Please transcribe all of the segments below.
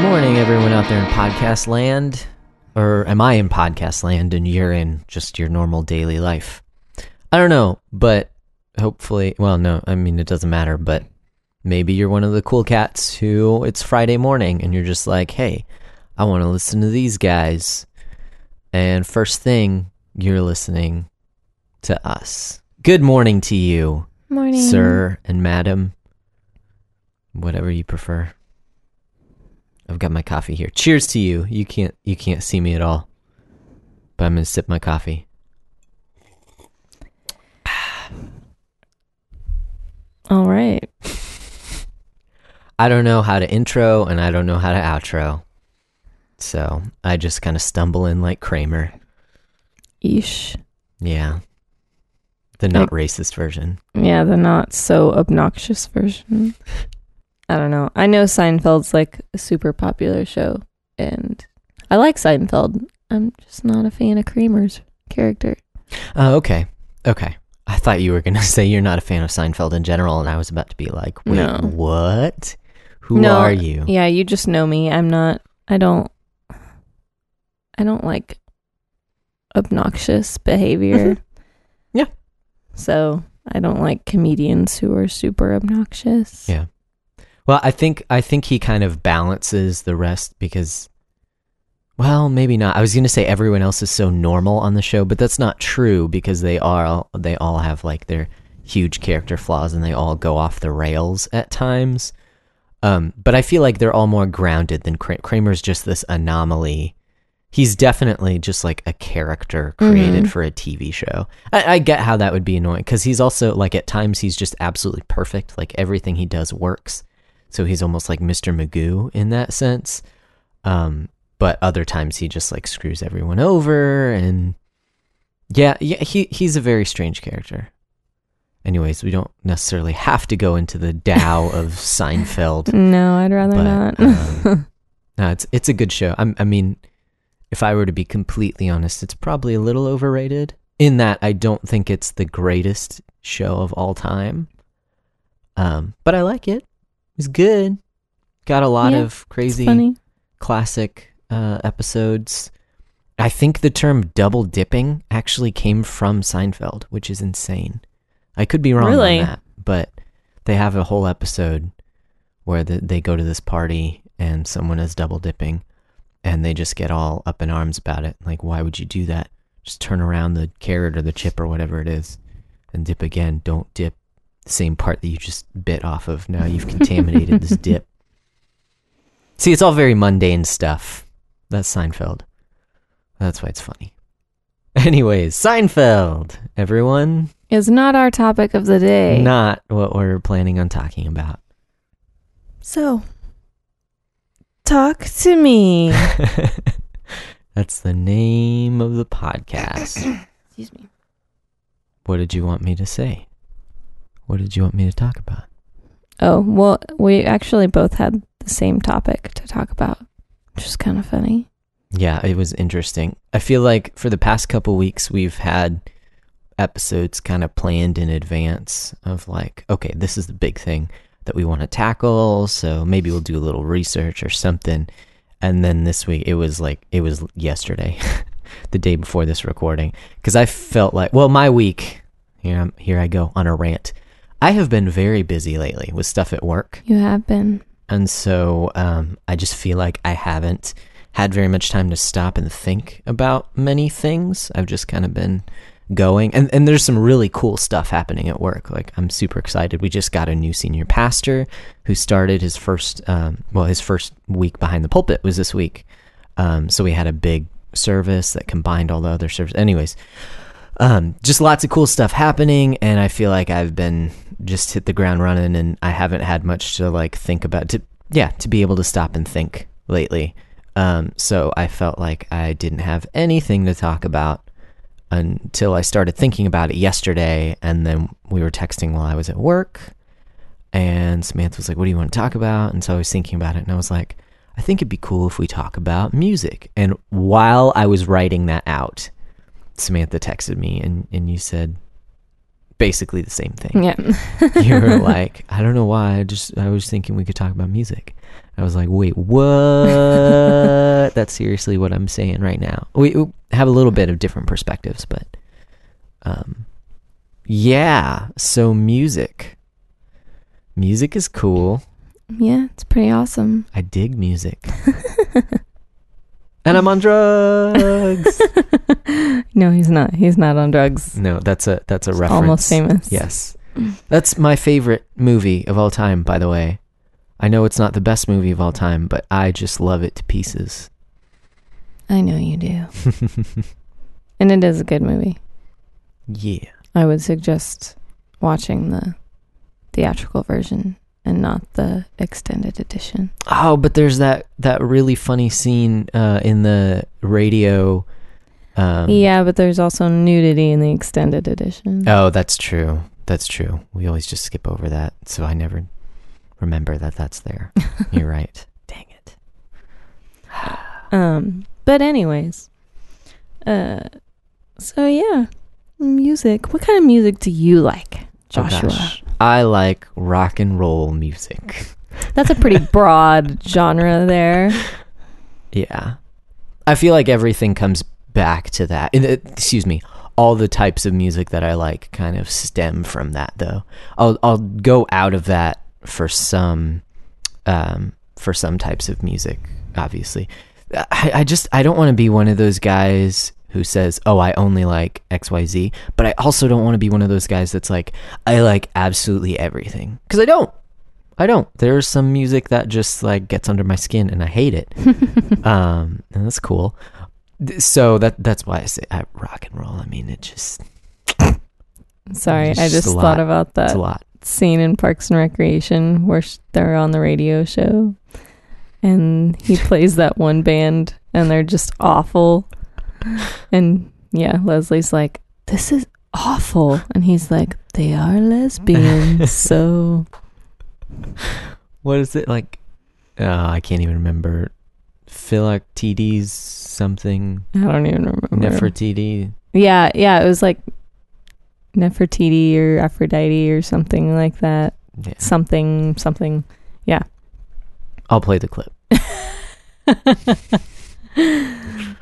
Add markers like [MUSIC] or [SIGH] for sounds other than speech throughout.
Good morning, everyone out there in podcast land. Or am I in podcast land and you're in just your normal daily life? I don't know, but hopefully, well, no, I mean, it doesn't matter, but maybe you're one of the cool cats who it's Friday morning and you're just like, hey, I want to listen to these guys. And first thing, you're listening to us. Good morning to you, Morning. sir and madam, whatever you prefer. I've got my coffee here. Cheers to you. You can't you can't see me at all, but I'm gonna sip my coffee. [SIGHS] All right. [LAUGHS] I don't know how to intro and I don't know how to outro, so I just kind of stumble in like Kramer. Eesh. Yeah, the not racist version. Yeah, the not so obnoxious version. [LAUGHS] I don't know. I know Seinfeld's like a super popular show, and I like Seinfeld. I'm just not a fan of Kramer's character. Oh, okay, okay. I thought you were gonna [LAUGHS] say you're not a fan of Seinfeld in general, and I was about to be like, wait, No. what? Who No, are you? Yeah, you just know me. I'm not. I don't. I don't like obnoxious behavior. Mm-hmm. [LAUGHS] Yeah. So I don't like comedians who are super obnoxious. Yeah. Well, I think I think he kind of balances the rest because well, maybe not. I was going to say everyone else is so normal on the show, but that's not true because they are they all have like their huge character flaws and they all go off the rails at times. Um, but I feel like they're all more grounded than Kra- Kramer's just this anomaly. He's definitely just like a character created Mhm. for a TV show. I, I get how that would be annoying because he's also like at times he's just absolutely perfect. Like everything he does works. So he's almost like Mr. Magoo in that sense. Um, but other times he just like screws everyone over and yeah, yeah, he he's a very strange character. Anyways, we don't necessarily have to go into the Tao of [LAUGHS] Seinfeld. No, I'd rather But, not. um, [LAUGHS] No, it's it's a good show. I'm, I mean, if I were to be completely honest, it's probably a little overrated. In that, I don't think it's the greatest show of all time. Um, but I like it. It's good. Got a lot Yeah, of crazy funny. classic uh, episodes. I think the term double dipping actually came from Seinfeld, which is insane. I could be wrong Really? on that, but they have a whole episode where the, they go to this party and someone is double dipping and they just get all up in arms about it. Like, why would you do that? Just turn around the carrot or the chip or whatever it is and dip again. Don't dip the same part that you just bit off of. Now you've contaminated this [LAUGHS] dip. See, it's all very mundane stuff. That's Seinfeld. That's why it's funny. [LAUGHS] Anyways, Seinfeld, everyone. Is not our topic of the day. Not what we're planning on talking about. So, talk to me. [LAUGHS] That's the name of the podcast. Excuse me. What did you want me to say? What did you want me to talk about? Oh, well, we actually both had the same topic to talk about, which is kind of funny. Yeah, it was interesting. I feel like for the past couple weeks, we've had episodes kind of planned in advance of like, okay, this is the big thing that we want to tackle. So maybe we'll do a little research or something. And then this week, it was like, it was yesterday, [LAUGHS] the day before this recording. Because I felt like, well, my week, here, I'm, here I go on a rant. I have been very busy lately with stuff at work. You have been. And so um, I just feel like I haven't had very much time to stop and think about many things. I've just kind of been going. And, and there's some really cool stuff happening at work. Like, I'm super excited. We just got a new senior pastor who started his first, um, well, his first week behind the pulpit was this week. Um, so we had a big service that combined all the other services. Anyways, um, just lots of cool stuff happening. And I feel like I've been just hit the ground running and I haven't had much to like think about to yeah, to be able to stop and think lately. Um, so I felt like I didn't have anything to talk about until I started thinking about it yesterday and then we were texting while I was at work and Samantha was like, What do you want to talk about? And so I was thinking about it and I was like, I think it'd be cool if we talk about music. And while I was writing that out, Samantha texted me and, and you said, basically the same thing. Yeah. [LAUGHS] you were [LAUGHS] like, I don't know why. I just I was thinking we could talk about music. I was like, wait, what? [LAUGHS] That's seriously what I'm saying right now. We, we have a little bit of different perspectives, but um, yeah. So music, music is cool. yeah, it's pretty awesome. I dig music, and I'm on drugs. [LAUGHS] No, he's not. He's not on drugs. no, that's a that's a reference. Almost famous. Yes. That's my favorite movie of all time, by the way. I know it's not the best movie of all time, but I just love it to pieces. I know you do. [LAUGHS] and it is a good movie. yeah. I would suggest watching the theatrical version and not the extended edition. Oh, but there's that that really funny scene uh, in the radio. Um, yeah, but there's also nudity in the extended edition. Oh, that's true. That's true. We always just skip over that, so I never remember that that's there. [LAUGHS] You're right. Dang it. Um, but anyways, uh, so yeah, music. What kind of music do you like, Oh, Joshua? gosh. I like rock and roll music. [LAUGHS] That's a pretty broad genre there. Yeah. I feel like everything comes back to that. Uh, Excuse me. All the types of music that I like kind of stem from that though. I'll I'll go out of that for some um for some types of music, obviously. I, I just I don't want to be one of those guys who says, "Oh, I only like XYZ," but I also don't want to be one of those guys that's like, "I like absolutely everything." Cuz I don't. I don't. There's some music that just like gets under my skin and I hate it. [LAUGHS] um, and that's cool. So that that's why I say I rock and roll. I mean, it just Sorry, It's I just just thought about it's that a lot. scene in Parks and Recreation where sh- they're on the radio show and he plays that one band and they're just awful. [LAUGHS] And yeah, Leslie's like, This is awful. And he's like, They are lesbians. [LAUGHS] so [LAUGHS] What is it like? Uh, I can't even remember. Philoctetes something. I don't even remember. Nefertiti. Yeah, yeah, it was like Nefertiti or Aphrodite or something like that. Yeah. Something, something. Yeah. I'll play the clip.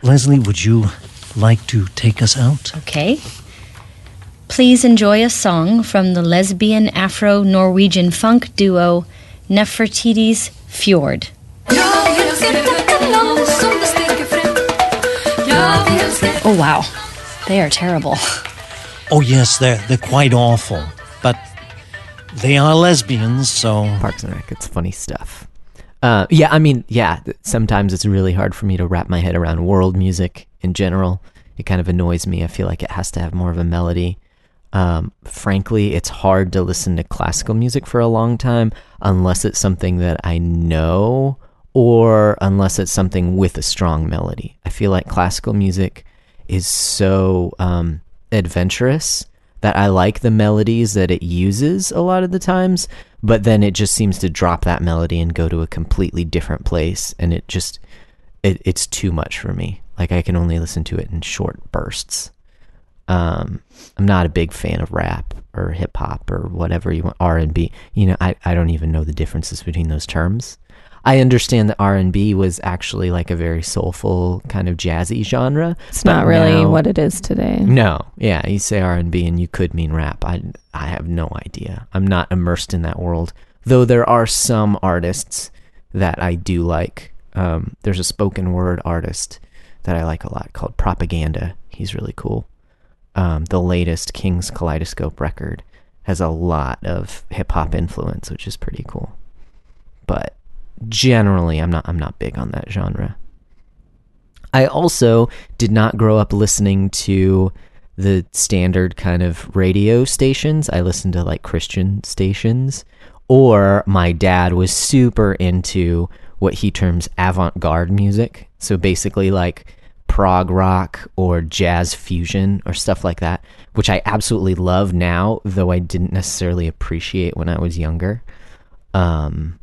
Leslie, would you like to take us out? Okay. Please enjoy a song from the lesbian Afro Norwegian funk duo Nefertiti's Fjord. Oh, wow. They are terrible. Oh, yes, they're, they're quite awful, but they are lesbians, so. Parks and Rec. It's funny stuff. Uh, yeah, I mean, yeah. Sometimes it's really hard for me to wrap my head around world music in general. It kind of annoys me. I feel like it has to have more of a melody. Um, frankly, it's hard to listen to classical music for a long time unless it's something that I know or unless it's something with a strong melody. I feel like classical music is so um, adventurous that I like the melodies that it uses a lot of the times, but then it just seems to drop that melody and go to a completely different place, and it just it, it's too much for me. Like I can only listen to it in short bursts. Um, I'm not a big fan of rap or hip hop or whatever you want R and B. You know, I, I don't even know the differences between those terms. I understand that R and B was actually like a very soulful kind of jazzy genre. It's not really now- what it is today. no, yeah, you say R and B, and you could mean rap. I I have no idea. I'm not immersed in that world. Though there are some artists that I do like. Um, there's a spoken word artist that I like a lot called Propaganda. He's really cool. Um, the latest King's Kaleidoscope record has a lot of hip hop influence, which is pretty cool. But generally, I'm not I'm not big on that genre. I also did not grow up listening to the standard kind of radio stations. I listened to like Christian stations, or my dad was super into what he terms avant garde music. So basically, like prog rock or jazz fusion or stuff like that, which I absolutely love now, though I didn't necessarily appreciate when I was younger. Um,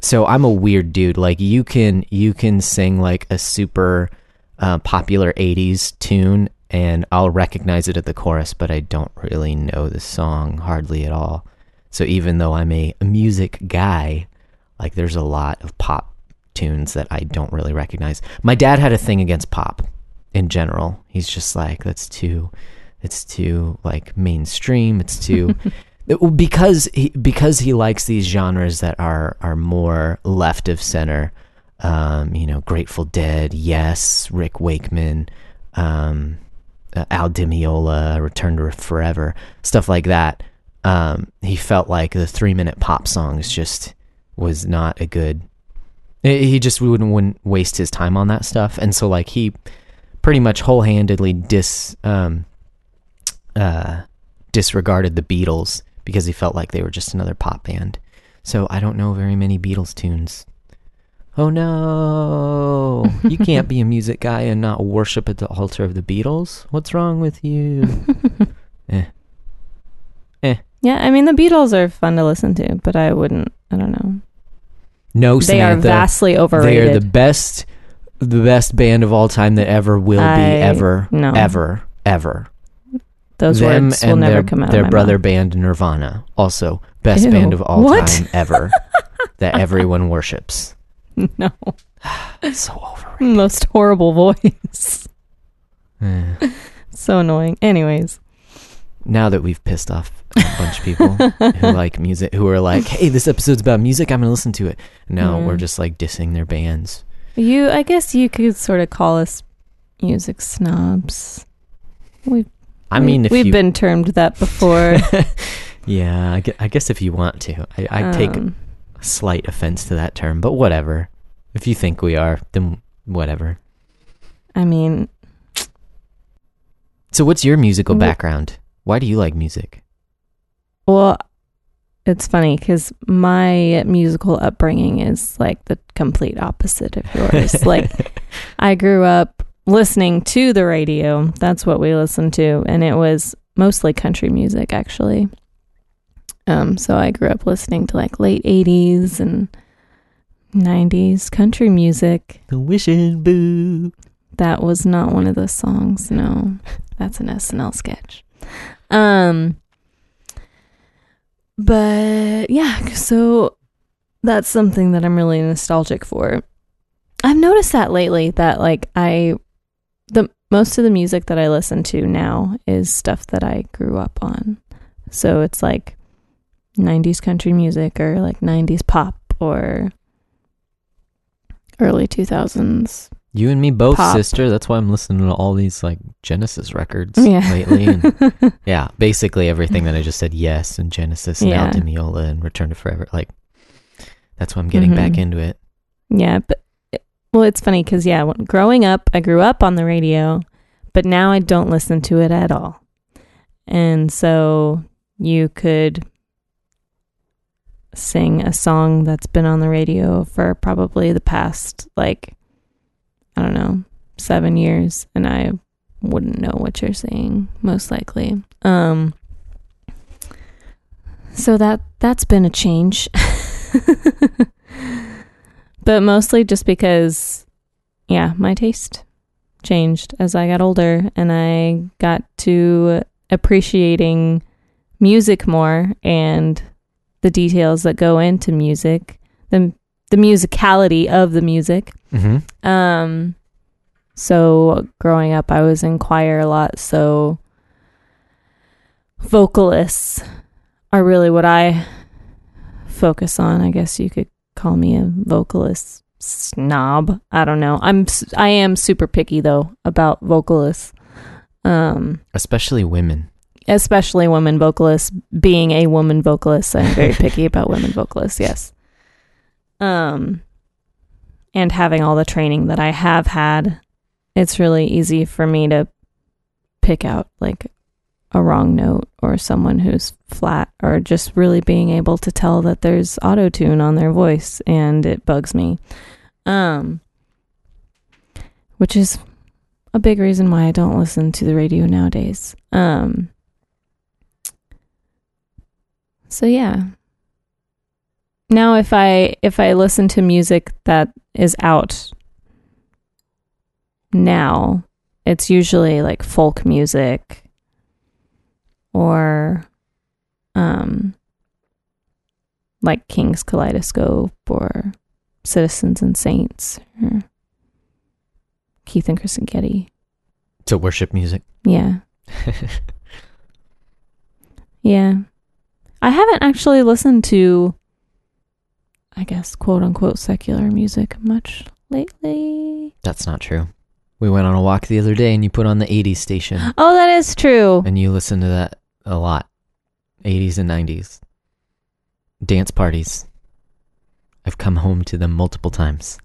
so I'm a weird dude. Like you can you can sing like a super uh, popular '80s tune, and I'll recognize it at the chorus, but I don't really know the song hardly at all. So even though I'm a music guy, like there's a lot of pop tunes that I don't really recognize. My dad had a thing against pop in general. He's just like that's too it's too like mainstream, it's too [LAUGHS] because he because he likes these genres that are are more left of center. Um, you know, Grateful Dead, Yes, Rick Wakeman, um, uh, Al Di Meola, Return to Forever, stuff like that. Um, he felt like the three minute pop songs just was not a good. He he just wouldn't wouldn't waste his time on that stuff, and so like he pretty much whole handedly dis um, uh, disregarded the Beatles because he felt like they were just another pop band. So I don't know very many Beatles tunes. Oh no! [LAUGHS] You can't be a music guy and not worship at the altar of the Beatles. What's wrong with you? [LAUGHS] Eh. Yeah, I mean the Beatles are fun to listen to, but I wouldn't. I don't know. No, They are Samantha. vastly They are the best, the best band of all time that ever will I- be, ever, no. ever, ever. Those Them words will and never their, come out their of my brother mouth. band Nirvana, also best Ew. band of all What? time ever, [LAUGHS] that everyone worships. No, [SIGHS] So overrated. most horrible voice. Eh. [LAUGHS] so annoying. Anyways, now that we've pissed off a bunch of people who [LAUGHS] like music, who are like, "Hey, this episode's about music. I'm gonna listen to it." Now Mhm. we're just like dissing their bands. you. I guess you could sort of call us music snobs. We've. I mean, if we've you, been termed that before. [LAUGHS] yeah, I gue- I guess if you want to, I, I take Um, slight offense to that term, but whatever. If you think we are, then whatever. I mean, So, what's your musical background? Why do you like music? well, it's funny because my musical upbringing is like the complete opposite of yours. [LAUGHS] like, I grew up listening to the radio. That's what we listened to, and it was mostly country music, actually. Um, so I grew up listening to like late '80s and '90s country music. the wishing boo. That was not one of the songs. No, that's an SNL sketch. Um, but yeah, so that's something that I'm really nostalgic for. I've noticed that lately that like I most of the music that I listen to now is stuff that I grew up on. So it's like 90s country music or like 90s pop or early 2000s You and me both, Pop. sister. That's why I'm listening to all these like Genesis records Yeah. lately. And [LAUGHS] yeah, basically everything that I just said, yes, and Genesis and Yeah. Al and Return to Forever. Like, that's why I'm getting back Mhm. into it. Yeah, but well, it's funny because yeah, growing up, I grew up on the radio, but now I don't listen to it at all. And so you could sing a song that's been on the radio for probably the past like I don't know seven years, and I wouldn't know what you're saying most likely. Um, so that that's been a change. [LAUGHS] but mostly just because yeah my taste changed as i got older and i got to appreciating music more and the details that go into music the the musicality of the music Mm-hmm. um so growing up i was in choir a lot so vocalists are really what i focus on i guess you could call me a vocalist snob. I don't know. I'm i am super picky though about vocalists. Um Especially women. especially women vocalists. Being a woman vocalist i'm very [LAUGHS] picky about women vocalists yes. Um and having all the training that i have had it's really easy for me to pick out like a wrong note or someone who's flat or just really being able to tell that there's auto tune on their voice and it bugs me um which is a big reason why I don't listen to the radio nowadays. Um So yeah. Now if I if I listen to music that is out now, it's usually like folk music or um like King's Kaleidoscope or Citizens and Saints or Keith and Kristyn Getty. To worship music. Yeah. [LAUGHS] Yeah. I haven't actually listened to I guess quote unquote secular music much lately. That's not true. We went on a walk the other day and you put on the 80s station Oh, that is true. and you listened to that a lot. 80s and 90s. Dance parties. I've come home to them multiple times.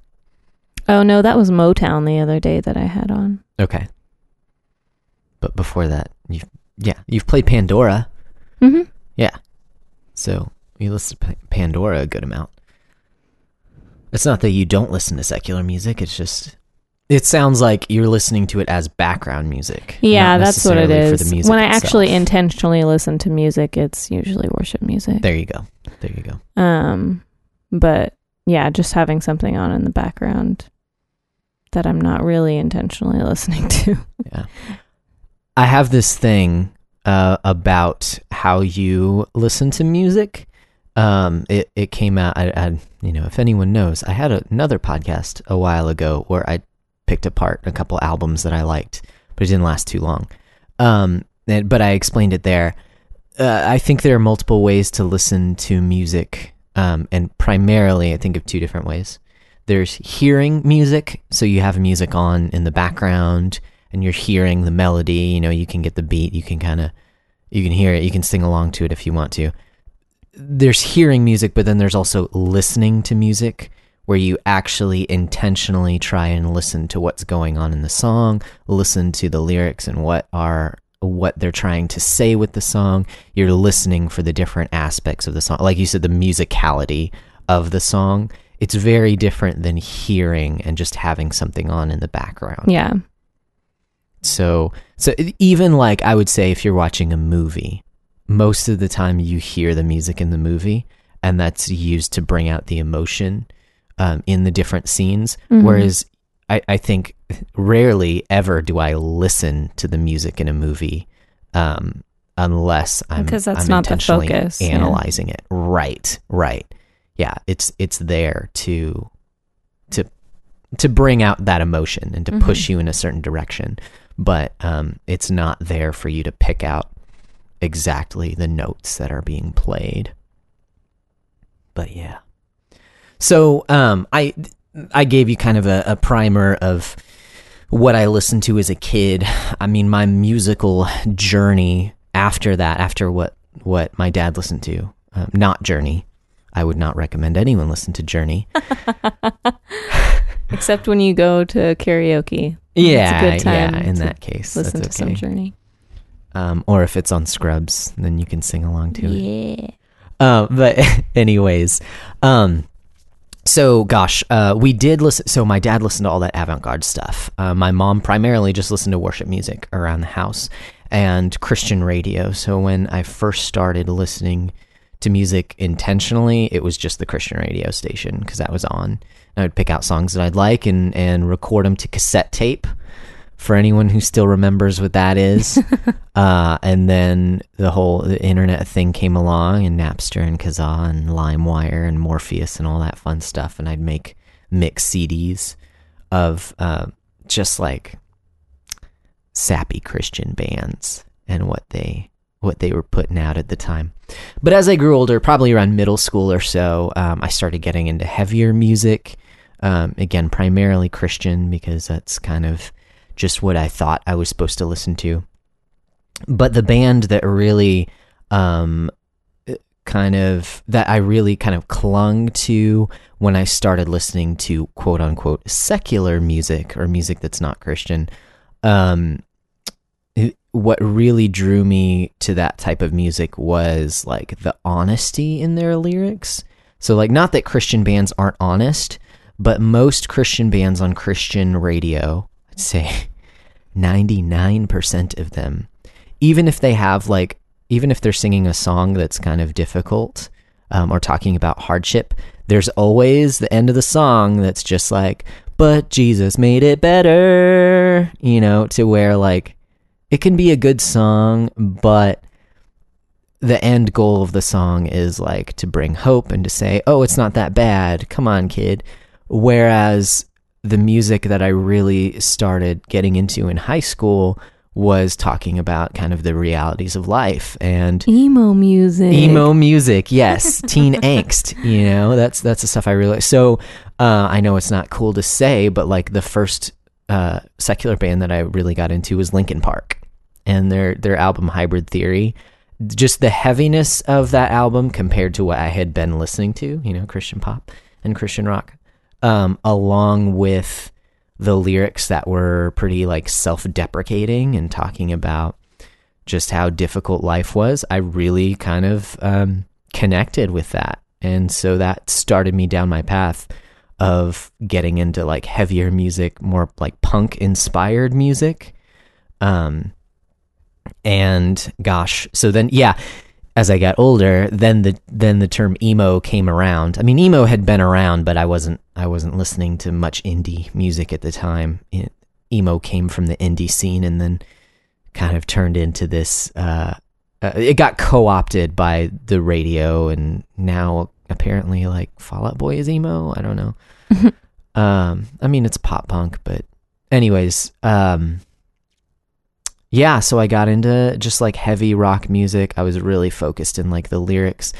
Oh no, that was Motown the other day that I had on. Okay. But before that, you've yeah, you've played Pandora, Mhm. Yeah. So you listen to Pandora a good amount. It's not that you don't listen to secular music, it's just it sounds like you're listening to it as background music. Yeah, that's what it is. For the music when I actually intentionally listen to music, it's usually worship music. There you go. There you go. Um, but yeah, just having something on in the background that I'm not really intentionally [LAUGHS] listening to. Yeah. I have this thing uh, about how you listen to music. Um, it, it came out, I, I, you know, if anyone knows, I had another podcast a while ago where I picked apart a couple albums that I liked, but it didn't last too long. Um, and, but I explained it there. Uh, I think there are multiple ways to listen to music, um, and primarily I think of two different ways. There's hearing music, so you have music on in the background and you're hearing the melody, you know, you can get the beat, you can kind of you can hear it, you can sing along to it if you want to. There's hearing music, but then there's also listening to music where you actually intentionally try and listen to what's going on in the song, listen to the lyrics and what are what they're trying to say with the song. You're listening for the different aspects of the song. Like you said the musicality of the song. It's very different than hearing and just having something on in the background. yeah. So, so even like I would say, if you're watching a movie, most of the time you hear the music in the movie, and that's used to bring out the emotion um, in the different scenes. Mhm. Whereas I, I think rarely ever do I listen to the music in a movie um, unless I'm Because that's I'm not the focus, yeah. analyzing it. Right, right. Yeah, it's it's there to to to bring out that emotion and to Mhm. push you in a certain direction, but um, it's not there for you to pick out exactly the notes that are being played. But yeah. So um, I I gave you kind of a, a primer of what I listened to as a kid. I mean, my musical journey after that, after what what my dad listened to, um, not Journey. I would not recommend anyone listen to Journey. [LAUGHS] Except when you go to karaoke. Yeah, good time yeah. In that case, Listen to okay. some journey. Um, or if it's on Scrubs, then you can sing along to it. Yeah. Uh, but [LAUGHS] anyways, um, so gosh, uh, we did listen. So my dad listened to all that avant-garde stuff. Uh, my mom primarily just listened to worship music around the house and Christian radio. So when I first started listening to music intentionally, it was just the Christian radio station because that was on. I would pick out songs that I'd like and and record them to cassette tape. For anyone who still remembers what that is, [LAUGHS] uh, and then the whole the internet thing came along, and Napster and Kazaa and LimeWire and Morpheus and all that fun stuff, and I'd make mix CDs of uh, just like sappy Christian bands and what they what they were putting out at the time. But as I grew older, probably around middle school or so, um, I started getting into heavier music. Um, again, primarily Christian because that's kind of just what I thought I was supposed to listen to. But the band that really um, kind of that I really kind of clung to when I started listening to quote unquote secular music or music that's not Christian. Um, it- what really drew me to that type of music was like the honesty in their lyrics. So, like, not that Christian bands aren't honest, but most Christian bands on Christian radio, say 99% of them, even if they have like, even if they're singing a song that's kind of difficult um, or talking about hardship, there's always the end of the song that's just like, but Jesus made it better, you know, to where like it can be a good song, but the end goal of the song is like to bring hope and to say, "Oh, it's not that bad. Come on, kid." Whereas the music that I really started getting into in high school was talking about kind of the realities of life and Emo music. emo music yes. [LAUGHS] Teen angst you know? That's that's the stuff i really so uh, i know it's not cool to say but like the first uh, secular band that i really got into was linkin park and their their album hybrid theory. Just the heaviness of that album compared to what i had been listening to you know christian pop and christian rock um, along with the lyrics that were pretty like self-deprecating and talking about just how difficult life was, I really kind of um, connected with that. And so that started me down my path of getting into like heavier music, more like punk inspired music. Um, and gosh, so then, yeah, as I got older, then the then the term emo came around. I mean, emo had been around, but I wasn't I wasn't listening to much indie music at the time. It, emo came from the indie scene, and then kind of turned into this. Uh, uh, it got co opted by the radio, and now apparently, like Fall Out Boy is emo. I don't know. [LAUGHS] um, I mean, it's pop punk, but anyways, um, yeah, so I got into just like heavy rock music. I was really focused in like the lyrics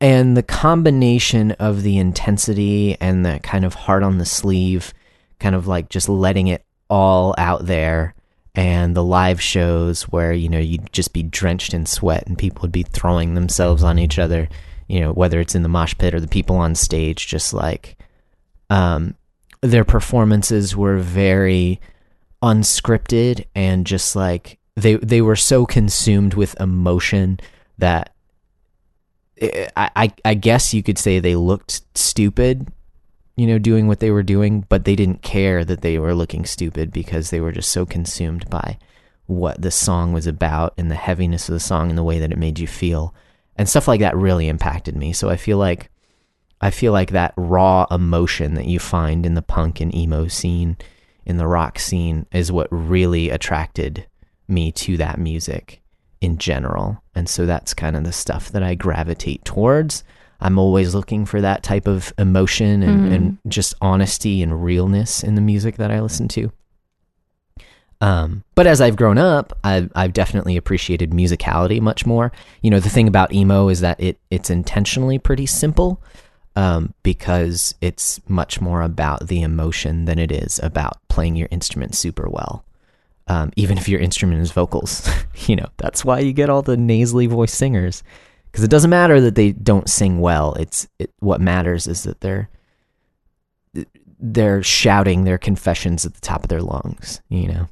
and the combination of the intensity and the kind of heart on the sleeve, kind of like just letting it all out there and the live shows where you know you'd just be drenched in sweat and people would be throwing themselves on each other you know whether it's in the mosh pit or the people on stage just like um their performances were very unscripted and just like they they were so consumed with emotion that eh, I, I I guess you could say they looked stupid, you know, doing what they were doing, but they didn't care that they were looking stupid because they were just so consumed by what the song was about and the heaviness of the song and the way that it made you feel. And stuff like that really impacted me. So I feel like I feel like that raw emotion that you find in the punk and emo scene, in the rock scene, is what really attracted me to that music in general. And so that's kind of the stuff that I gravitate towards. I'm always looking for that type of emotion and, Mhm. and just honesty and realness in the music that I listen to. Um, but as I've grown up, I've, I've definitely appreciated musicality much more. You know, the thing about emo is that it it's intentionally pretty simple um, because it's much more about the emotion than it is about playing your instrument super well. Um, even if your instrument is vocals, [LAUGHS] you know, that's why you get all the nasally voice singers because it doesn't matter that they don't sing well. It's it, what matters is that they're they're shouting their confessions at the top of their lungs. You know,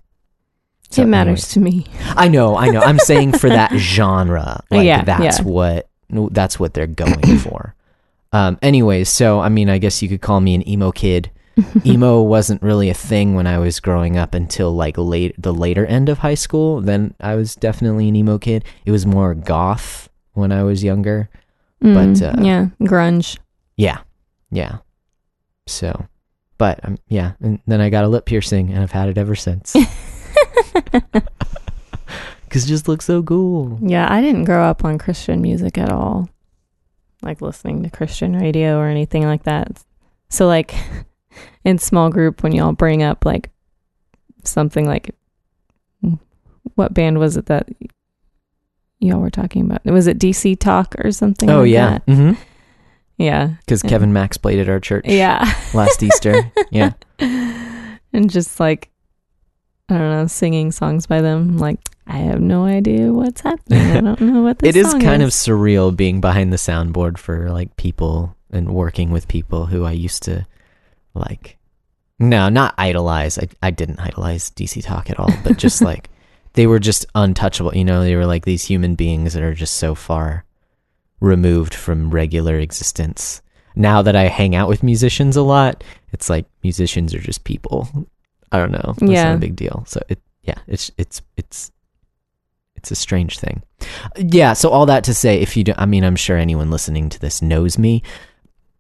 So it matters to me. I know, I know. I'm saying for that [LAUGHS] genre, like Yeah, that's yeah. what that's what they're going for. Um, anyways, so I mean, I guess you could call me an emo kid. [LAUGHS] emo wasn't really a thing when I was growing up until like late the later end of high school. Then I was definitely an emo kid. It was more goth when I was younger. Mm, uh, yeah, grunge. Yeah, yeah. So, but um, yeah, and then I got a lip piercing, and I've had it ever since. [LAUGHS] [LAUGHS] Cause it just looks so cool. Yeah, I didn't grow up on Christian music at all. Like listening to Christian radio or anything like that. So like [LAUGHS] in small group when y'all bring up like something like what band was it that y'all were talking about? Was it DC Talk or something Oh like yeah, that? mm-hmm. Yeah. Because Yeah. Kevin Max played at our church Yeah. last Easter. [LAUGHS] Yeah, and just like I don't know, singing songs by them. Like I have no idea what's happening. I don't know what [LAUGHS] this it is kind of surreal being behind the soundboard for like people and working with people who I used to like. No, not idolize. I I didn't idolize DC Talk at all, but just [LAUGHS] like they were just untouchable. You know, they were like these human beings that are just so far removed from regular existence. Now that I hang out with musicians a lot, it's like musicians are just people. I don't know. It's Yeah. not a big deal. So it yeah, it's it's it's it's a strange thing. Yeah, so all that to say if you do, I mean I'm sure anyone listening to this knows me.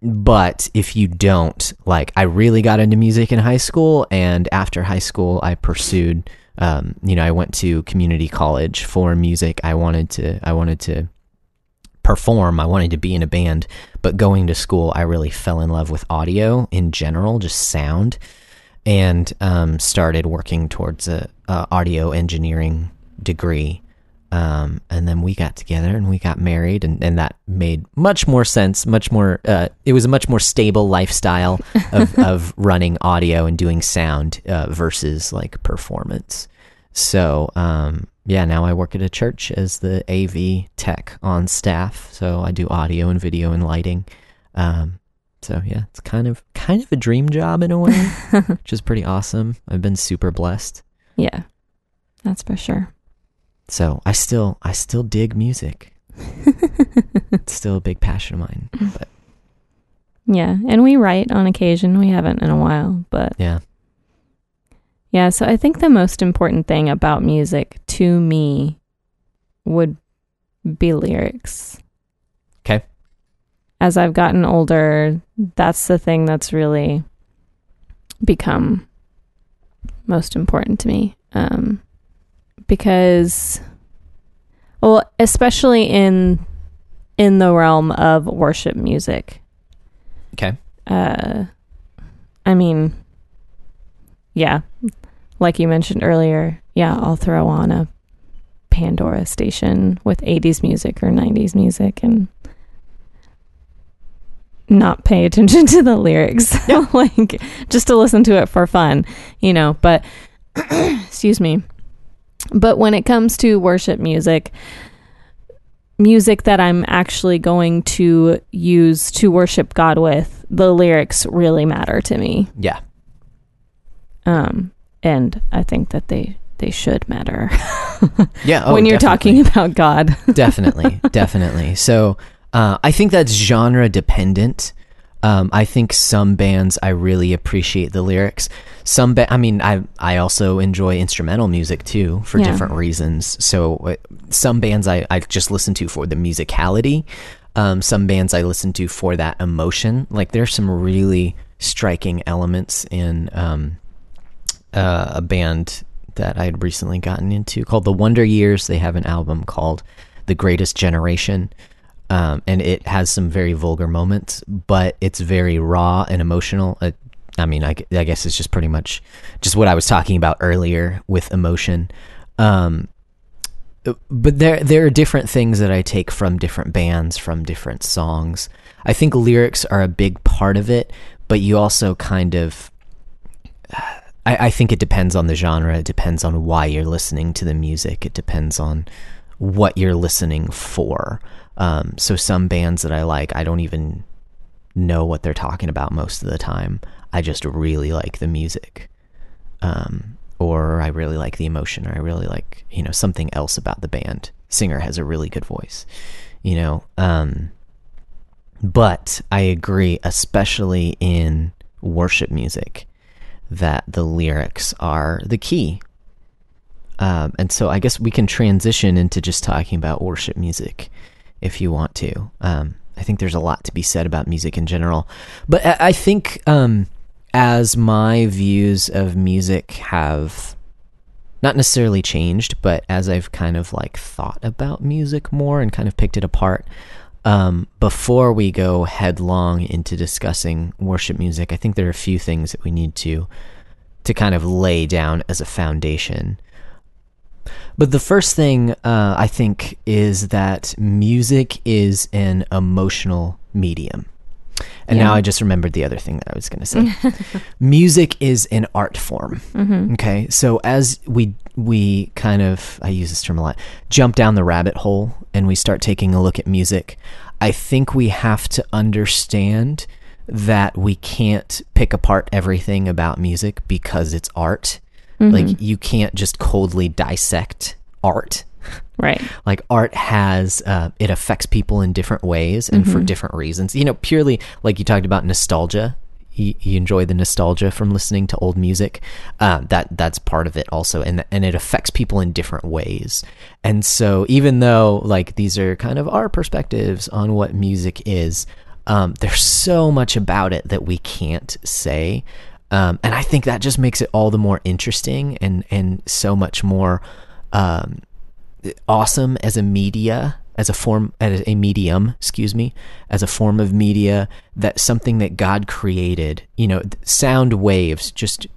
but if you don't, like, I really got into music in high school, and after high school, I pursued. Um, you know, I went to community college for music. I wanted to. I wanted to perform. I wanted to be in a band, but going to school, I really fell in love with audio in general, just sound, and um, started working towards a, a audio engineering degree. Um, and then we got together and we got married, and, and that made much more sense. Much more, uh, it was a much more stable lifestyle of, [LAUGHS] of running audio and doing sound uh, versus like performance. So, um, yeah, now I work at a church as the AV tech on staff. So I do audio and video and lighting. Um, so yeah, it's kind of kind of a dream job in a way, [LAUGHS] which is pretty awesome. I've been super blessed. Yeah, that's for sure. So I still I still dig music. [LAUGHS] it's still a big passion of mine. But Yeah, and we write on occasion. We haven't in a while, but yeah, yeah. So I think the most important thing about music to me would be lyrics. Okay. As I've gotten older, that's the thing that's really become most important to me. Um, because, well, especially in in the realm of worship music. okay, Uh, I mean, yeah, like you mentioned earlier, yeah, I'll throw on a Pandora station with 80s music or 90s music and not pay attention [LAUGHS] to the lyrics. [LAUGHS] like just to listen to it for fun, you know, but [CLEARS THROAT] excuse me. But when it comes to worship music, music that I'm actually going to use to worship God with, the lyrics really matter to me. yeah, Um, and I think that they they should matter [LAUGHS] yeah. Oh, when you're definitely. talking about God. definitely, [LAUGHS] definitely. So uh, I think that's genre dependent. Um, I think some bands I really appreciate the lyrics. Some, ba- I mean, I I also enjoy instrumental music too for Yeah. different reasons. So uh, some bands I I just listen to for the musicality. Um, some bands I listen to for that emotion. Like there's some really striking elements in um, uh, a band that I had recently gotten into called The Wonder Years. They have an album called The Greatest Generation. Um, and it has some very vulgar moments, but it's very raw and emotional. Uh, I mean, I, I guess it's just pretty much just what I was talking about earlier with emotion. Um, but there there are different things that I take from different bands, from different songs. I think lyrics are a big part of it, but you also kind of [SIGHS] I, I think it depends on the genre. It depends on why you're listening to the music. It depends on what you're listening for. Um, so some bands that I like, I don't even know what they're talking about most of the time. I just really like the music. Um, or I really like the emotion, or I really like, you know, something else about the band. Singer has a really good voice, you know. Um, but I agree, especially in worship music, that the lyrics are the key. Um, and so I guess we can transition into just talking about worship music if you want to. Um, I think there's a lot to be said about music in general. But I, think um, as my views of music have not necessarily changed, but as I've kind of like thought about music more and kind of picked it apart, um, before we go headlong into discussing worship music, I think there are a few things that we need to to kind of lay down as a foundation. But the first thing uh, I think is that music is an emotional medium. And now I just remembered the other thing that I was going to say. [LAUGHS] music is an art form. Okay, so as we we kind of I use this term a lot, jump down the rabbit hole and we start taking a look at music, I think we have to understand that we can't pick apart everything about music because it's art. Like you can't just coldly dissect art. Right. [LAUGHS] like art has uh, it affects people in different ways and for different reasons. You know purely like you talked about nostalgia. You, you enjoy the nostalgia from listening to old music. Uh, that that's part of it also. And and it affects people in different ways. And so even though like these are kind of our perspectives on what music is Um, there's so much about it that we can't say. Um, and I think that just makes it all the more interesting and, and so much more um, awesome as a media, as a form, as a medium, excuse me, as a form of media. That something that God created, you know, sound waves, just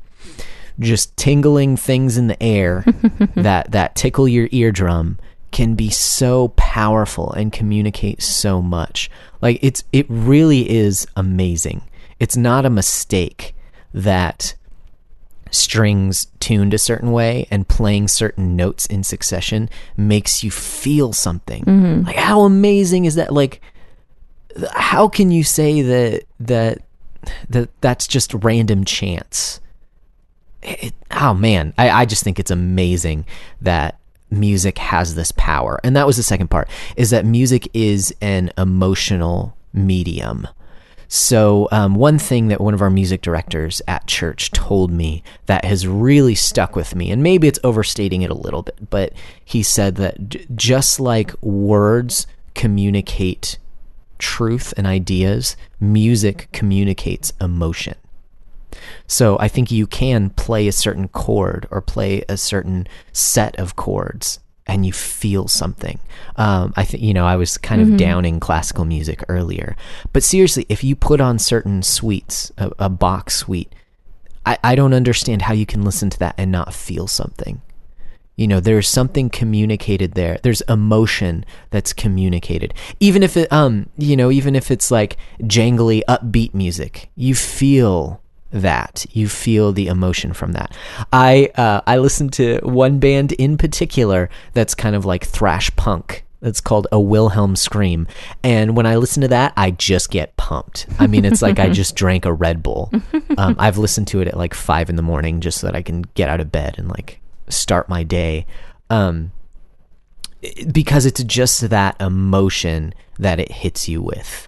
just tingling things in the air [LAUGHS] that that tickle your eardrum can be so powerful and communicate so much. Like it's it really is amazing. It's not a mistake that strings tuned a certain way and playing certain notes in succession makes you feel something. Mm-hmm. Like how amazing is that? Like how can you say that that that that's just random chance? It, oh man, I, I just think it's amazing that music has this power. And that was the second part is that music is an emotional medium. So, um, one thing that one of our music directors at church told me that has really stuck with me, and maybe it's overstating it a little bit, but he said that j- just like words communicate truth and ideas, music communicates emotion. So I think you can play a certain chord or play a certain set of chords and you feel something. Um, I think, you know, I was kind of downing classical music earlier. But seriously, if you put on certain suites, a, a Bach suite, I, I don't understand how you can listen to that and not feel something. You know, there's something communicated there. There's emotion that's communicated. Even if it, um, you know, even if it's like jangly, upbeat music, you feel that. You feel the emotion from that. I uh, i listened to one band in particular that's kind of like thrash punk. It's called a wilhelm scream. And when i listen to that i just get pumped. I mean it's like i [LAUGHS] just drank a red bull. Um, i've listened to it at like five in the morning just so that i can get out of bed and like start my day. Um, because it's just that emotion that it hits you with.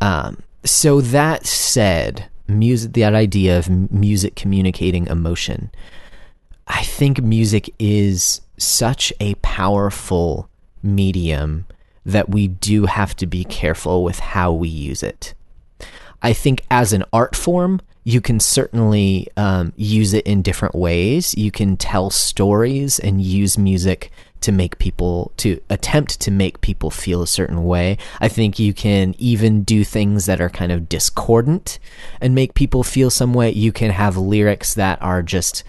Um, so that said, music, that idea of music communicating emotion, I think music is such a powerful medium that we do have to be careful with how we use it. I think as an art form, you can certainly um, use it in different ways. You can tell stories and use music to make people to attempt to make people feel a certain way. I think you can even do things that are kind of discordant and make people feel some way. You can have lyrics that are just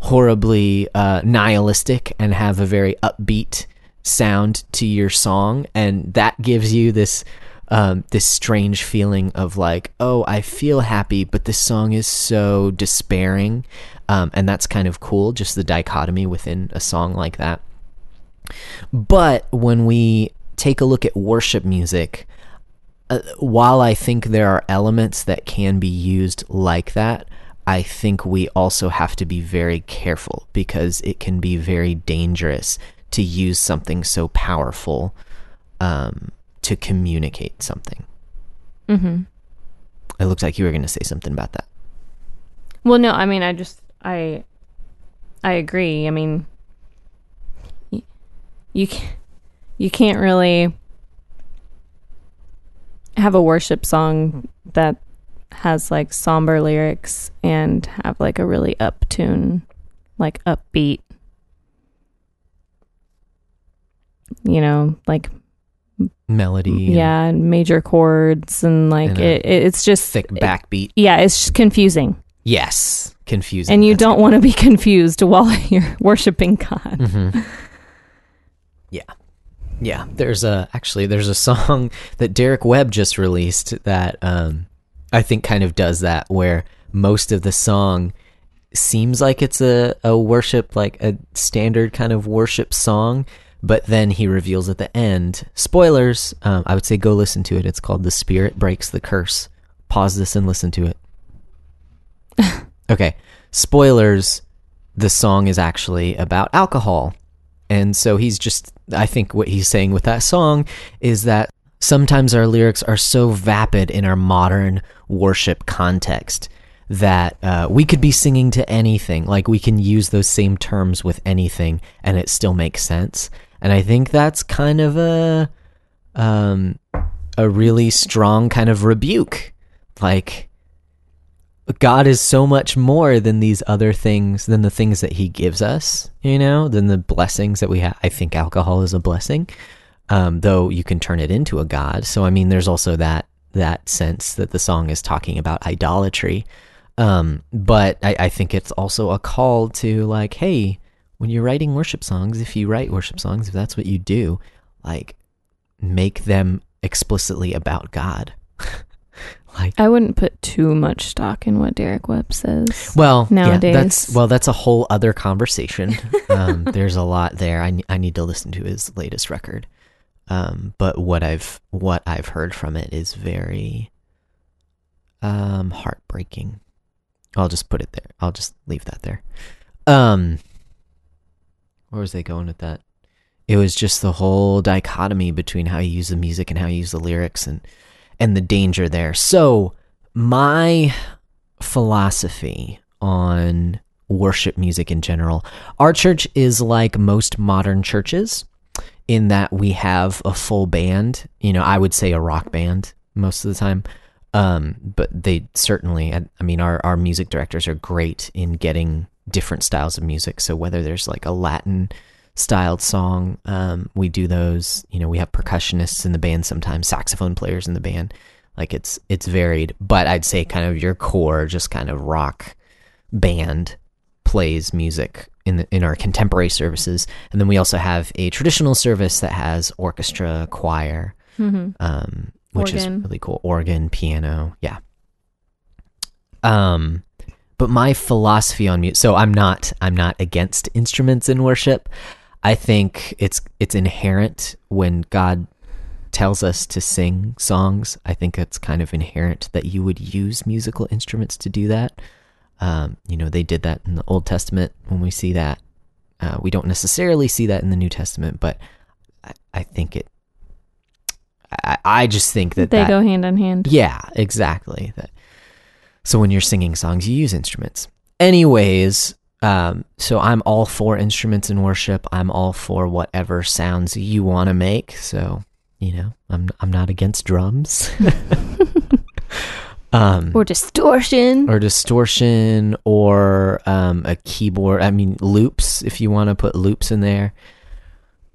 horribly uh, nihilistic and have a very upbeat sound to your song, and that gives you this um, this strange feeling of like, oh, I feel happy, but this song is so despairing, um, and that's kind of cool. Just the dichotomy within a song like that. But when we take a look at worship music, uh, while I think there are elements that can be used like that, I think we also have to be very careful because it can be very dangerous to use something so powerful um, to communicate something. Mm-hmm. It looks like you were going to say something about that. Well, no, I mean, I just, I, I agree. I mean, you can't, you can't really have a worship song that has like somber lyrics and have like a really up tune, like upbeat, you know, like Melody, yeah, and major chords and like And it, it, it's just thick backbeat. yeah, it's just confusing. Yes, confusing. and you That's don't want to be [LAUGHS] confused while [LAUGHS] you're worshiping God. Mm-hmm. [LAUGHS] Yeah. Yeah. There's a actually there's a song [LAUGHS] that Derek Webb just released that um I think kind of does that where most of the song seems like it's a, a worship like a standard kind of worship song but then he reveals at the end spoilers um, i would say go listen to it. It's called the spirit breaks the curse. Pause this and listen to it. [LAUGHS] Okay. Spoilers the song is actually about alcohol. And so he's just, I think what he's saying with that song is that sometimes our lyrics are so vapid in our modern worship context that uh, we could be singing to anything. Like we can use those same terms with anything and it still makes sense. And I think that's kind of a, um, a really strong kind of rebuke. Like God is so much more than these other things, than the things that He gives us, you know, than the blessings that we have. I think alcohol is a blessing, um, though you can turn it into a god. So I mean, there's also that that sense that the song is talking about idolatry. Um, but I, I think it's also a call to like, hey, when you're writing worship songs, if you write worship songs, if that's what you do, like make them explicitly about God. [LAUGHS] like I wouldn't put too much stock in what Derek Webb says. well, Nowadays. yeah, that's well, that's a whole other conversation. um, [LAUGHS] there's a lot there. I, I need to listen to his latest record. Um, but what I've what I've heard from it is very um heartbreaking. I'll just put it there. I'll just leave that there. Um, where was they going with that? It was just the whole dichotomy between how you use the music and how you use the lyrics and and the danger there. So my philosophy on worship music in general, our church is like most modern churches in that we have a full band. You know, I would say a rock band most of the time. Um, but they certainly, I, I mean, our, our music directors are great in getting different styles of music. So whether there's like a Latin styled song, um, we do those. You know, we have percussionists in the band sometimes, saxophone players in the band. Like it's it's varied, but I'd say kind of your core, just kind of rock band plays music in the, in our contemporary services, and then we also have a traditional service that has orchestra, choir, um, which is really cool. Organ, piano, yeah. Um, but my philosophy on music. So I'm not I'm not against instruments in worship. I think it's it's inherent when God tells us to sing songs. I think it's kind of inherent that you would use musical instruments to do that. Um, you know, they did that in the Old Testament. When we see that, uh, we don't necessarily see that in the New Testament, but I, I think it. I, I just think that they that, go hand in hand. yeah, exactly. That. So when you're singing songs, you use instruments. Anyways, um, so I'm all for instruments in worship. I'm all for whatever sounds you want to make. So you know, I'm I'm not against drums. [LAUGHS] um, Or distortion. or distortion or um, a keyboard. I mean, loops, if you want to put loops in there.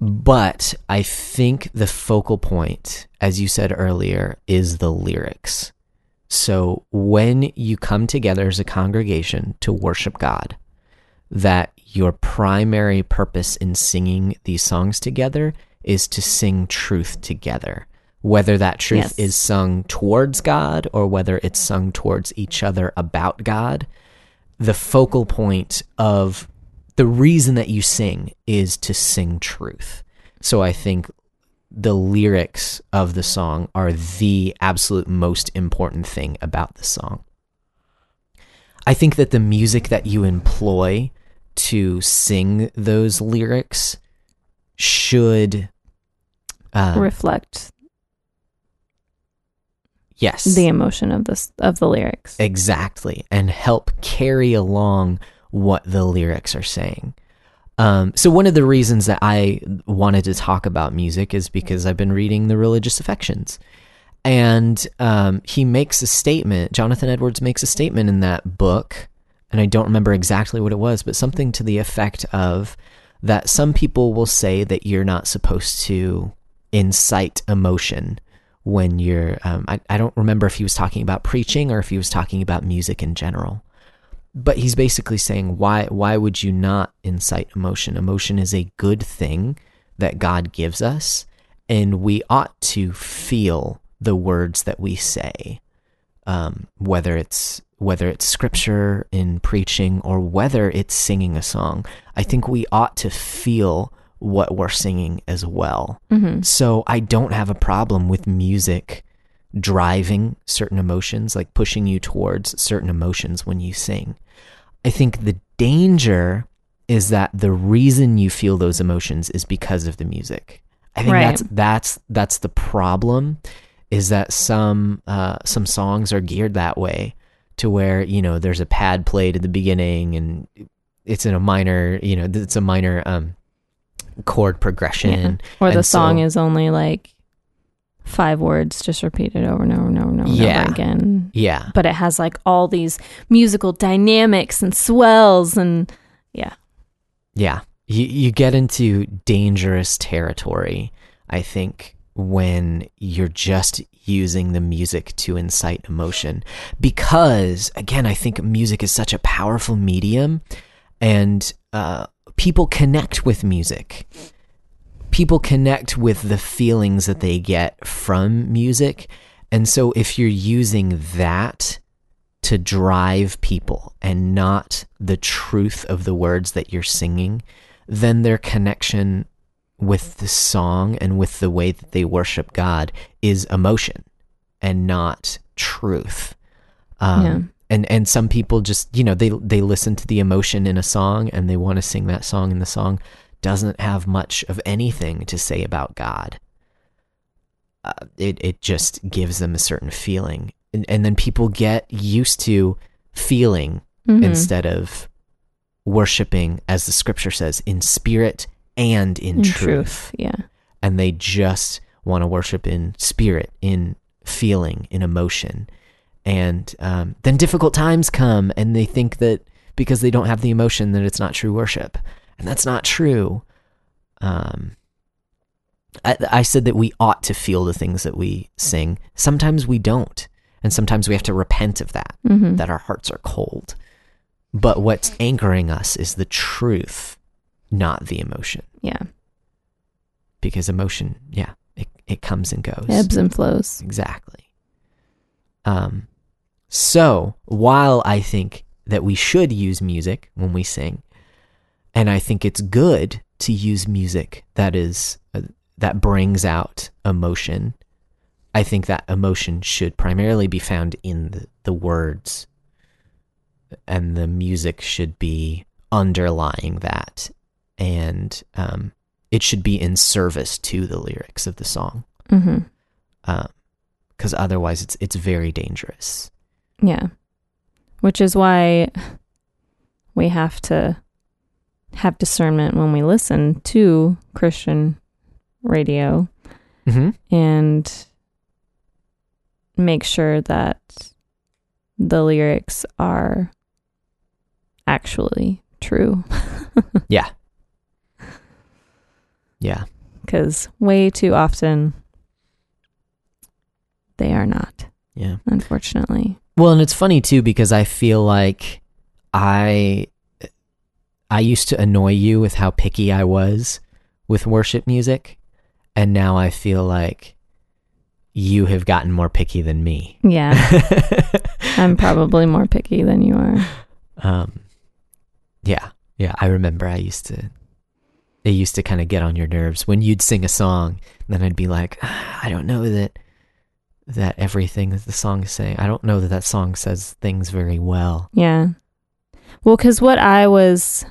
But I think the focal point, as you said earlier, is the lyrics. So when you come together as a congregation to worship God, that your primary purpose in singing these songs together is to sing truth together. Whether that truth Yes. is sung towards God or whether it's sung towards each other about God, the focal point of the reason that you sing is to sing truth. So I think the lyrics of the song are the absolute most important thing about the song. I think that the music that you employ to sing those lyrics should uh, reflect yes the emotion of this of the lyrics. Exactly. And help carry along what the lyrics are saying. Um, so, one of the reasons that I wanted to talk about music is because I've been reading The Religious Affections. And um, he makes a statement, Jonathan Edwards makes a statement in that book, and I don't remember exactly what it was, but something to the effect of that some people will say that you're not supposed to incite emotion when you're um, I, I don't remember if he was talking about preaching or if he was talking about music in general. But he's basically saying why why would you not incite emotion? Emotion is a good thing that god gives us and we ought to feel the words that we say um, whether it's whether it's scripture in preaching or whether it's singing a song i think we ought to feel what we're singing as well Mm-hmm. so I don't have a problem with music driving certain emotions, like pushing you towards certain emotions when you sing. I think the danger is that the reason you feel those emotions is because of the music. I think Right. that's that's that's the problem is that some uh, some songs are geared that way to where you know there's a pad played at the beginning and it's in a minor you know it's a minor um chord progression Or the and song so- is only like five words just repeated over and over and over and over, Yeah. over again. Yeah. But it has like all these musical dynamics and swells and yeah. Yeah. You you get into dangerous territory, I think, when you're just using the music to incite emotion. Because again, I think music is such a powerful medium and uh, people connect with music. People connect with the feelings that they get from music. And so if you're using that to drive people and not the truth of the words that you're singing, then their connection with the song and with the way that they worship God is emotion and not truth. Um, Yeah. And and some people just you know they they listen to the emotion in a song and they want to sing that song and the song doesn't have much of anything to say about God. Uh, it it just gives them a certain feeling, and, and then people get used to feeling Mhm. instead of worshiping, as the scripture says, in spirit and in, In truth. Yeah. And they just want to worship in spirit, in feeling, in emotion. And um, then difficult times come, and they think that because they don't have the emotion, that it's not true worship. And that's not true. Um, I, I said that we ought to feel the things that we sing. Sometimes we don't. And sometimes we have to repent of that hmm that our hearts are cold. But what's anchoring us is the truth, not the emotion. Yeah. Because emotion, yeah, it, it comes and goes. Ebbs and flows. Exactly. Um, so while I think that we should use music when we sing, and I think it's good to use music that is uh, that brings out emotion, I think that emotion should primarily be found in the, the words, and the music should be underlying that, and um, it should be in service to the lyrics of the song because otherwise it's it's very dangerous. Yeah. Which is why we have to have discernment when we listen to Christian radio Mm-hmm. and make sure that the lyrics are actually true. [LAUGHS] Yeah. Yeah. Because way too often they are not, Yeah. unfortunately. Well, and it's funny too because I feel like I I used to annoy you with how picky I was with worship music, and now I feel like you have gotten more picky than me. Yeah. [LAUGHS] I'm probably more picky than you are. um yeah. Yeah, I remember I used to it used to kind of get on your nerves when you'd sing a song, then I'd be like, "Ah, I don't know that that everything that the song is saying. I don't know that that song says things very well. Yeah. Well, because what I was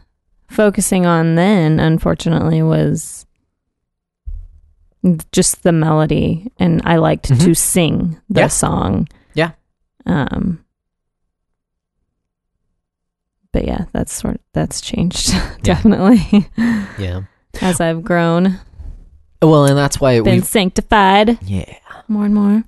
focusing on then, unfortunately, was just the melody, and I liked Mhm. to sing the Yeah. song. Yeah. Um. But yeah, that's sort of, that's changed [LAUGHS] definitely Yeah. as I've grown, Well, and that's why been we sanctified yeah. more and more.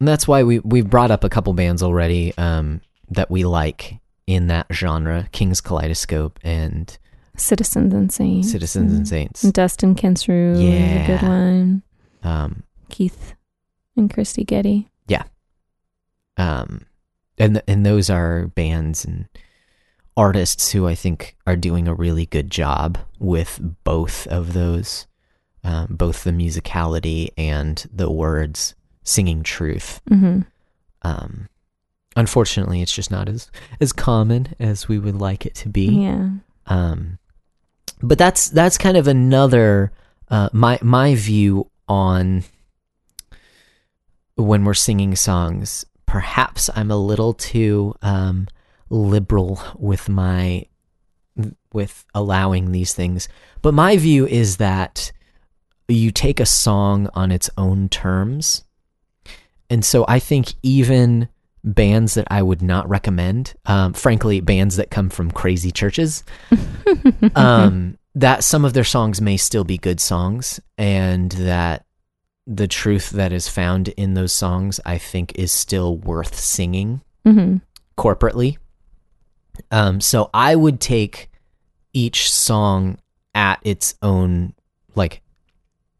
And that's why we we've brought up a couple bands already um, that we like in that genre: King's Kaleidoscope and Citizens and Saints, Citizens and Saints. and Dustin Kensrue, is a good Yeah. one. Um, Keith and Kristyn Getty. Yeah. Um, and th- and those are bands and artists who I think are doing a really good job with both of those, um, both the musicality and the words, singing truth. Mm-hmm. Um, unfortunately, it's just not as as common as we would like it to be. Yeah. Um, but that's that's kind of another uh, my my view on when we're singing songs. Perhaps I'm a little too um, liberal with my with allowing these things, but my view is that you take a song on its own terms, and so I think even bands that I would not recommend, um, frankly, bands that come from crazy churches, [LAUGHS] um, that some of their songs may still be good songs, and that the truth that is found in those songs, I think, is still worth singing Mm-hmm. corporately. Um, so I would take each song at its own like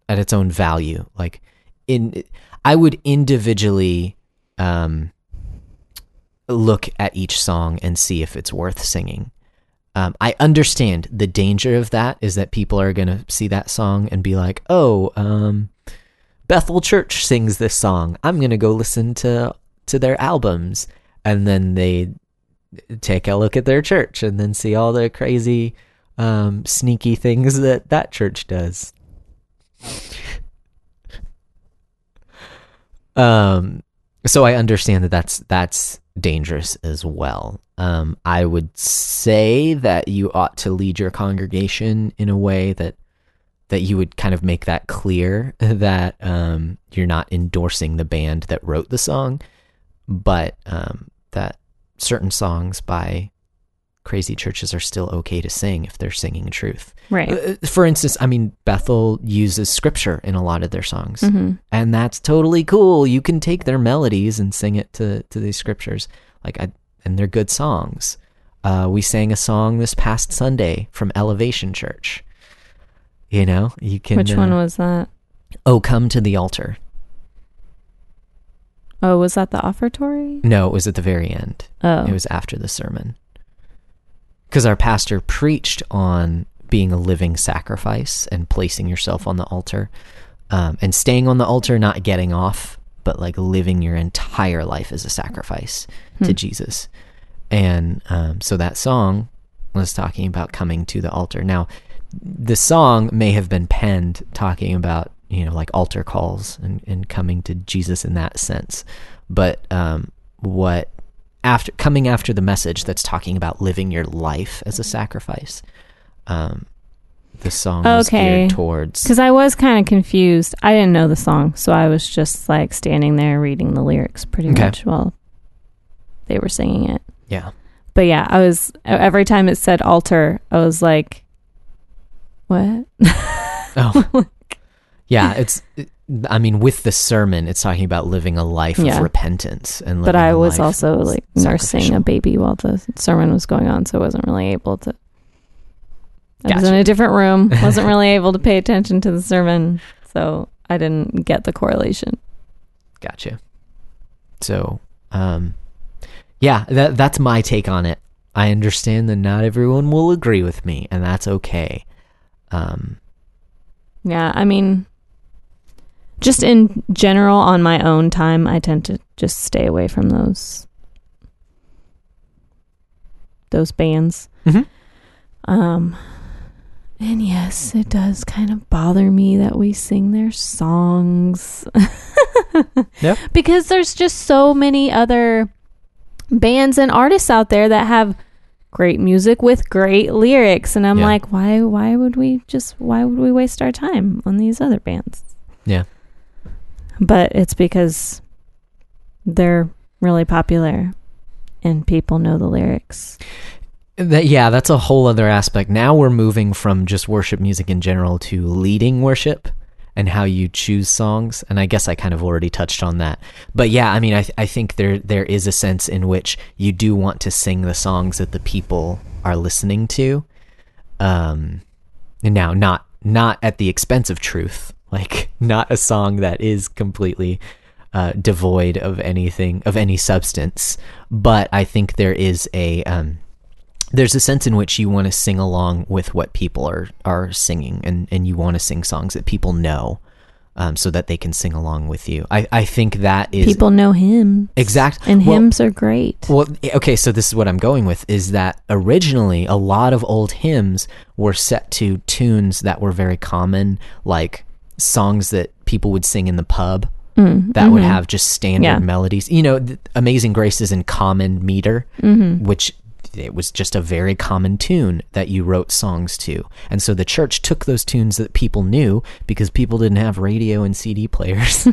at its own value. Like in I would individually um look at each song and see if it's worth singing. Um, I understand the danger of that is that people are going to see that song and be like, "Oh, um, Bethel Church sings this song. I'm going to go listen to to their albums." And then they take a look at their church and then see all the crazy um, sneaky things that that church does. um, so I understand that that's that's dangerous as well. Um, I would say that you ought to lead your congregation in a way that that you would kind of make that clear [LAUGHS] that um, you're not endorsing the band that wrote the song, but um, that certain songs by crazy churches are still okay to sing if they're singing truth. Right. Uh, For instance, I mean, Bethel uses scripture in a lot of their songs, Mm-hmm. and that's totally cool. You can take their melodies and sing it to to these scriptures, like I, and they're good songs. Uh, we sang a song this past Sunday from Elevation Church. You know, you can. Which one uh, was that? Oh, come to the altar. Oh, was that the offertory? No, it was at the very end. Oh, It was after the sermon. Because our pastor preached on being a living sacrifice and placing yourself on the altar um, and staying on the altar, not getting off, but like living your entire life as a sacrifice to Jesus. And um, so that song was talking about coming to the altar. Now, the song may have been penned talking about you know like altar calls and, and coming to jesus in that sense but um, what after coming after the message that's talking about living your life as a sacrifice um, the song Okay. geared towards because I was kind of confused. I didn't know the song, so I was just like standing there reading the lyrics pretty Okay. much while they were singing it. yeah But yeah, I was every time it said altar, I was like, "What?" oh [LAUGHS] yeah it's it- i mean with the sermon it's talking about living a life Yeah. of repentance and but I was also like nursing a baby while the sermon was going on, so I wasn't really able to. I was in a different room, [LAUGHS] wasn't really able to pay attention to the sermon, so I didn't get the correlation. Gotcha. So, um, yeah, that that's my take on it. I understand that not everyone will agree with me, and that's okay. Um, Yeah, I mean, just in general, on my own time, I tend to just stay away from those those bands. Mhm. Um, and yes, it does kind of bother me that we sing their songs. [LAUGHS] Yep. Because there's just so many other bands and artists out there that have great music with great lyrics and I'm Yeah. like why why would we just why would we waste our time on these other bands? Yeah. But it's because they're really popular and people know the lyrics. that yeah, that's a whole other aspect. Now we're moving from just worship music in general to leading worship and how you choose songs. And I guess I kind of already touched on that. But yeah, I mean, I th- I think there there is a sense in which you do want to sing the songs that the people are listening to. Um, now not not at the expense of truth, like [LAUGHS] not a song that is completely uh, devoid of anything of any substance. But I think there is a um, there's a sense in which you want to sing along with what people are are singing, and and you want to sing songs that people know, um, so that they can sing along with you. I I think that is people know hymns. exactly, And well- hymns are great. well, okay, so this is what I'm going with is that originally a lot of old hymns were set to tunes that were very common, like songs that people would sing in the pub Mm, that would mhm. have just standard Yeah. melodies. You know, Amazing Grace is in common meter, Mhm. which it was just a very common tune that you wrote songs to. And so the church took those tunes that people knew because people didn't have radio and CD players.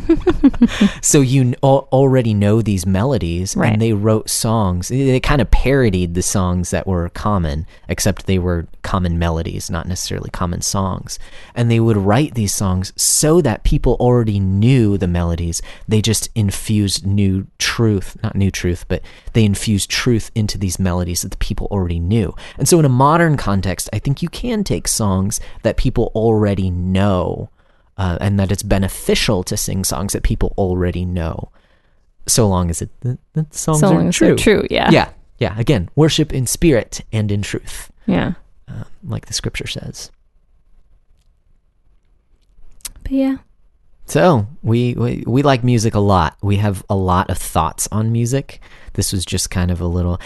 [LAUGHS] so you al- already know these melodies Right. and they wrote songs. They, they kind of parodied the songs that were common, except they were common melodies, not necessarily common songs. And they would write these songs so that people already knew the melodies. They just infused new truth, not new truth, but they infused truth into these melodies that the people already knew. And so in a modern context, I think you can take songs that people already know. Uh, and that it's beneficial to sing songs that people already know so long as it the, the songs So are as true. true, yeah. Yeah, yeah. Again, worship in spirit and in truth, Yeah. uh, like the scripture says. But yeah. So we, we we like music a lot. We have a lot of thoughts on music. This was just kind of a little.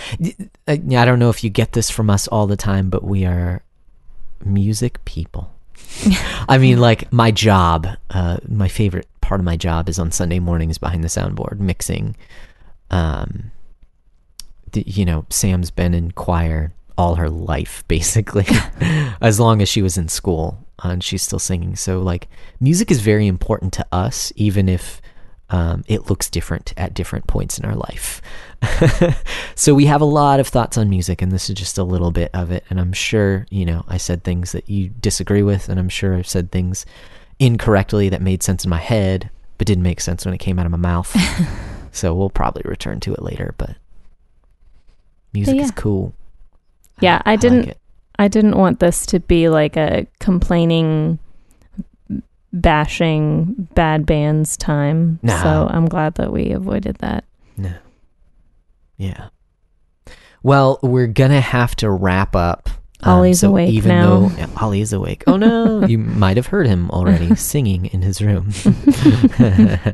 I I don't know if you get this from us all the time, but we are music people. [LAUGHS] I mean, like my job, uh, my favorite part of my job is on Sunday mornings behind the soundboard mixing. Um, the, you know, Sam's been in choir all her life, [LAUGHS] basically, [LAUGHS] as long as she was in school, uh, and she's still singing. So, like, music is very important to us, even if um, it looks different at different points in our life. [LAUGHS] so, we have a lot of thoughts on music, and this is just a little bit of it. And I'm sure, you know, I said things that you disagree with, and I'm sure I've said things incorrectly that made sense in my head, but didn't make sense when it came out of my mouth. [LAUGHS] so, we'll probably return to it later, but music is yeah. cool. Yeah, I like didn't it. I didn't want this to be like a complaining bashing bad bands time. No. So I'm glad that we avoided that. No. Yeah. Well, we're gonna have to wrap up. um, Ollie's so awake even now. Though, yeah, Ollie is awake. Oh no! [LAUGHS] you might have heard him already singing in his room. [LAUGHS] [LAUGHS]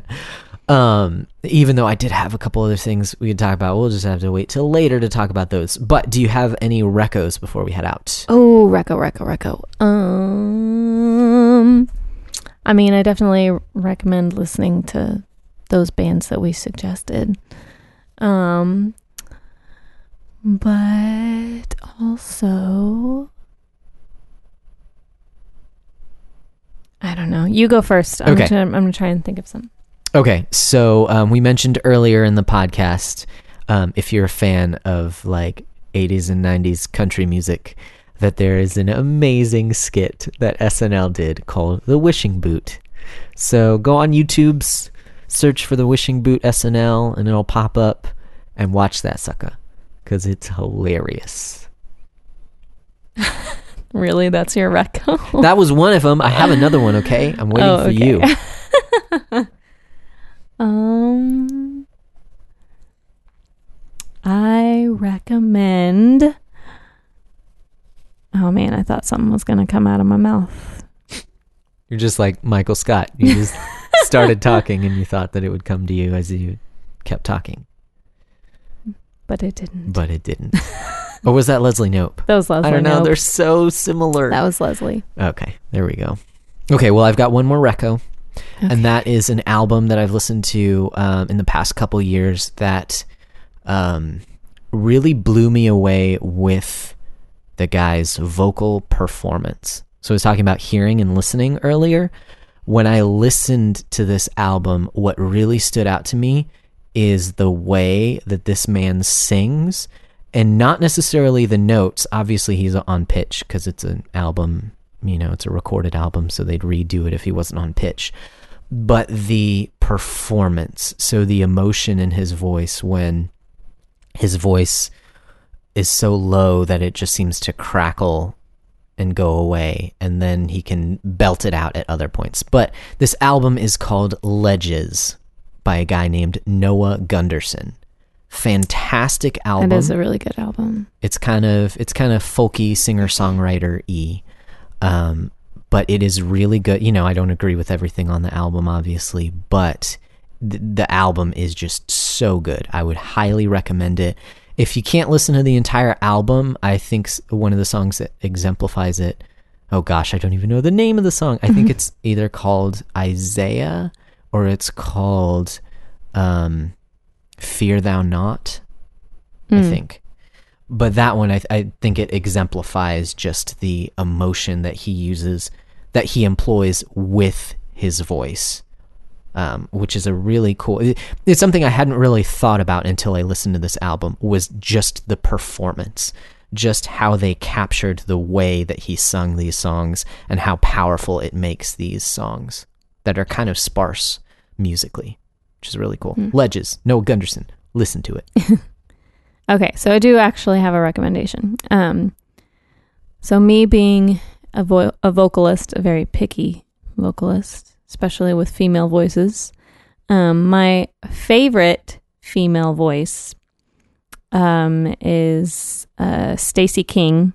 um, even though I did have a couple other things we could talk about, we'll just have to wait till later to talk about those. But do you have any recos before we head out? Oh, Reco, Reco, Reco. Um, I mean, I definitely recommend listening to those bands that we suggested. Um, but also, I don't know. You go first. I'm Okay. Gonna, I'm gonna try and think of some. Okay, so um, we mentioned earlier in the podcast, um, if you're a fan of like 80s and 90s country music, that there is an amazing skit that SNL did called The Wishing Boot. So go on YouTube's, search for The Wishing Boot SNL, and it'll pop up, and watch that sucker, because it's hilarious. [LAUGHS] Really, that's your reco. that was one of them. I have another one, okay? I'm [LAUGHS] waiting Oh, for okay. you. [LAUGHS] Um, I recommend. Oh man, I thought something was gonna come out of my mouth. You're just like Michael Scott. You [LAUGHS] just started talking and you thought that it would come to you as you kept talking, but it didn't. but it didn't. or was that Leslie Knope? That was Leslie. I don't know. Knope. They're so similar. That was Leslie. Okay, there we go. Okay, well, I've got one more reco, Okay. and that is an album that I've listened to um, in the past couple years that um, really blew me away with the guy's vocal performance. So I was talking about hearing and listening earlier. When I listened to this album, what really stood out to me is the way that this man sings and not necessarily the notes. Obviously, he's on pitch because it's an album, you know, it's a recorded album, so they'd redo it if he wasn't on pitch. But the performance, so the emotion in his voice when his voice is so low that it just seems to crackle and go away, and then he can belt it out at other points. But this album is called Ledges by a guy named Noah Gundersen. Fantastic album It is a really good album. it's kind of it's kind of folky singer songwriter e um but it is really good you know i don't agree with everything on the album obviously but th- the album is just so good i would highly recommend it if you can't listen to the entire album i think one of the songs that exemplifies it oh gosh i don't even know the name of the song i think [LAUGHS] it's either called isaiah or it's called um fear thou not I Mm. think. But that one I, I think it exemplifies just the emotion that he uses that he employs with his voice um, which is a really cool it's something i hadn't really thought about until i listened to this album was just the performance just how they captured the way that he sung these songs and how powerful it makes these songs that are kind of sparse musically which is really cool. Ledges noah gundersen listen to it [LAUGHS] Okay, so I do actually have a recommendation. Um, so me being a, vo- a vocalist, a very picky vocalist, especially with female voices, um, my favorite female voice um, is uh, Stacy King.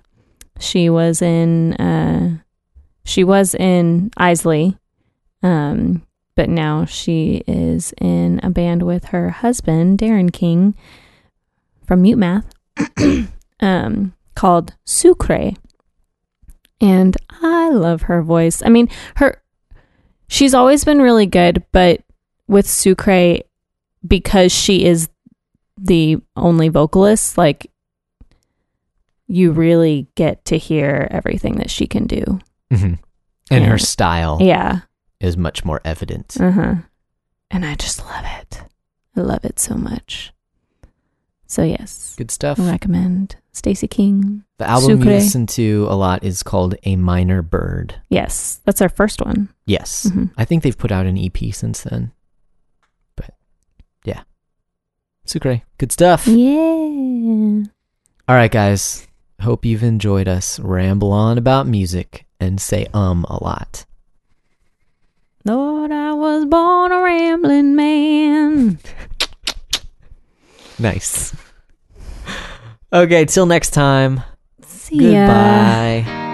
She was in uh, she was in Eisley, um, but now she is in a band with her husband Darren King from Mute Math [COUGHS] um, called Sucre. And I love her voice. I mean, her she's always been really good, but with Sucre because she is the only vocalist, like you really get to hear everything that she can do. hmm and Yeah. her style Yeah. is much more evident Uh-huh. And I just love it. I love it so much. So yes. good stuff I recommend Stacy King. the album you Sucre. listen to a lot is called a minor bird Yes, that's our first one. yes Mhm. i think they've put out an ep since then but yeah sucre good stuff Yeah. all right guys hope you've enjoyed us ramble on about music and say um a lot Lord, I was born a rambling man. [LAUGHS] nice okay till next time See ya. goodbye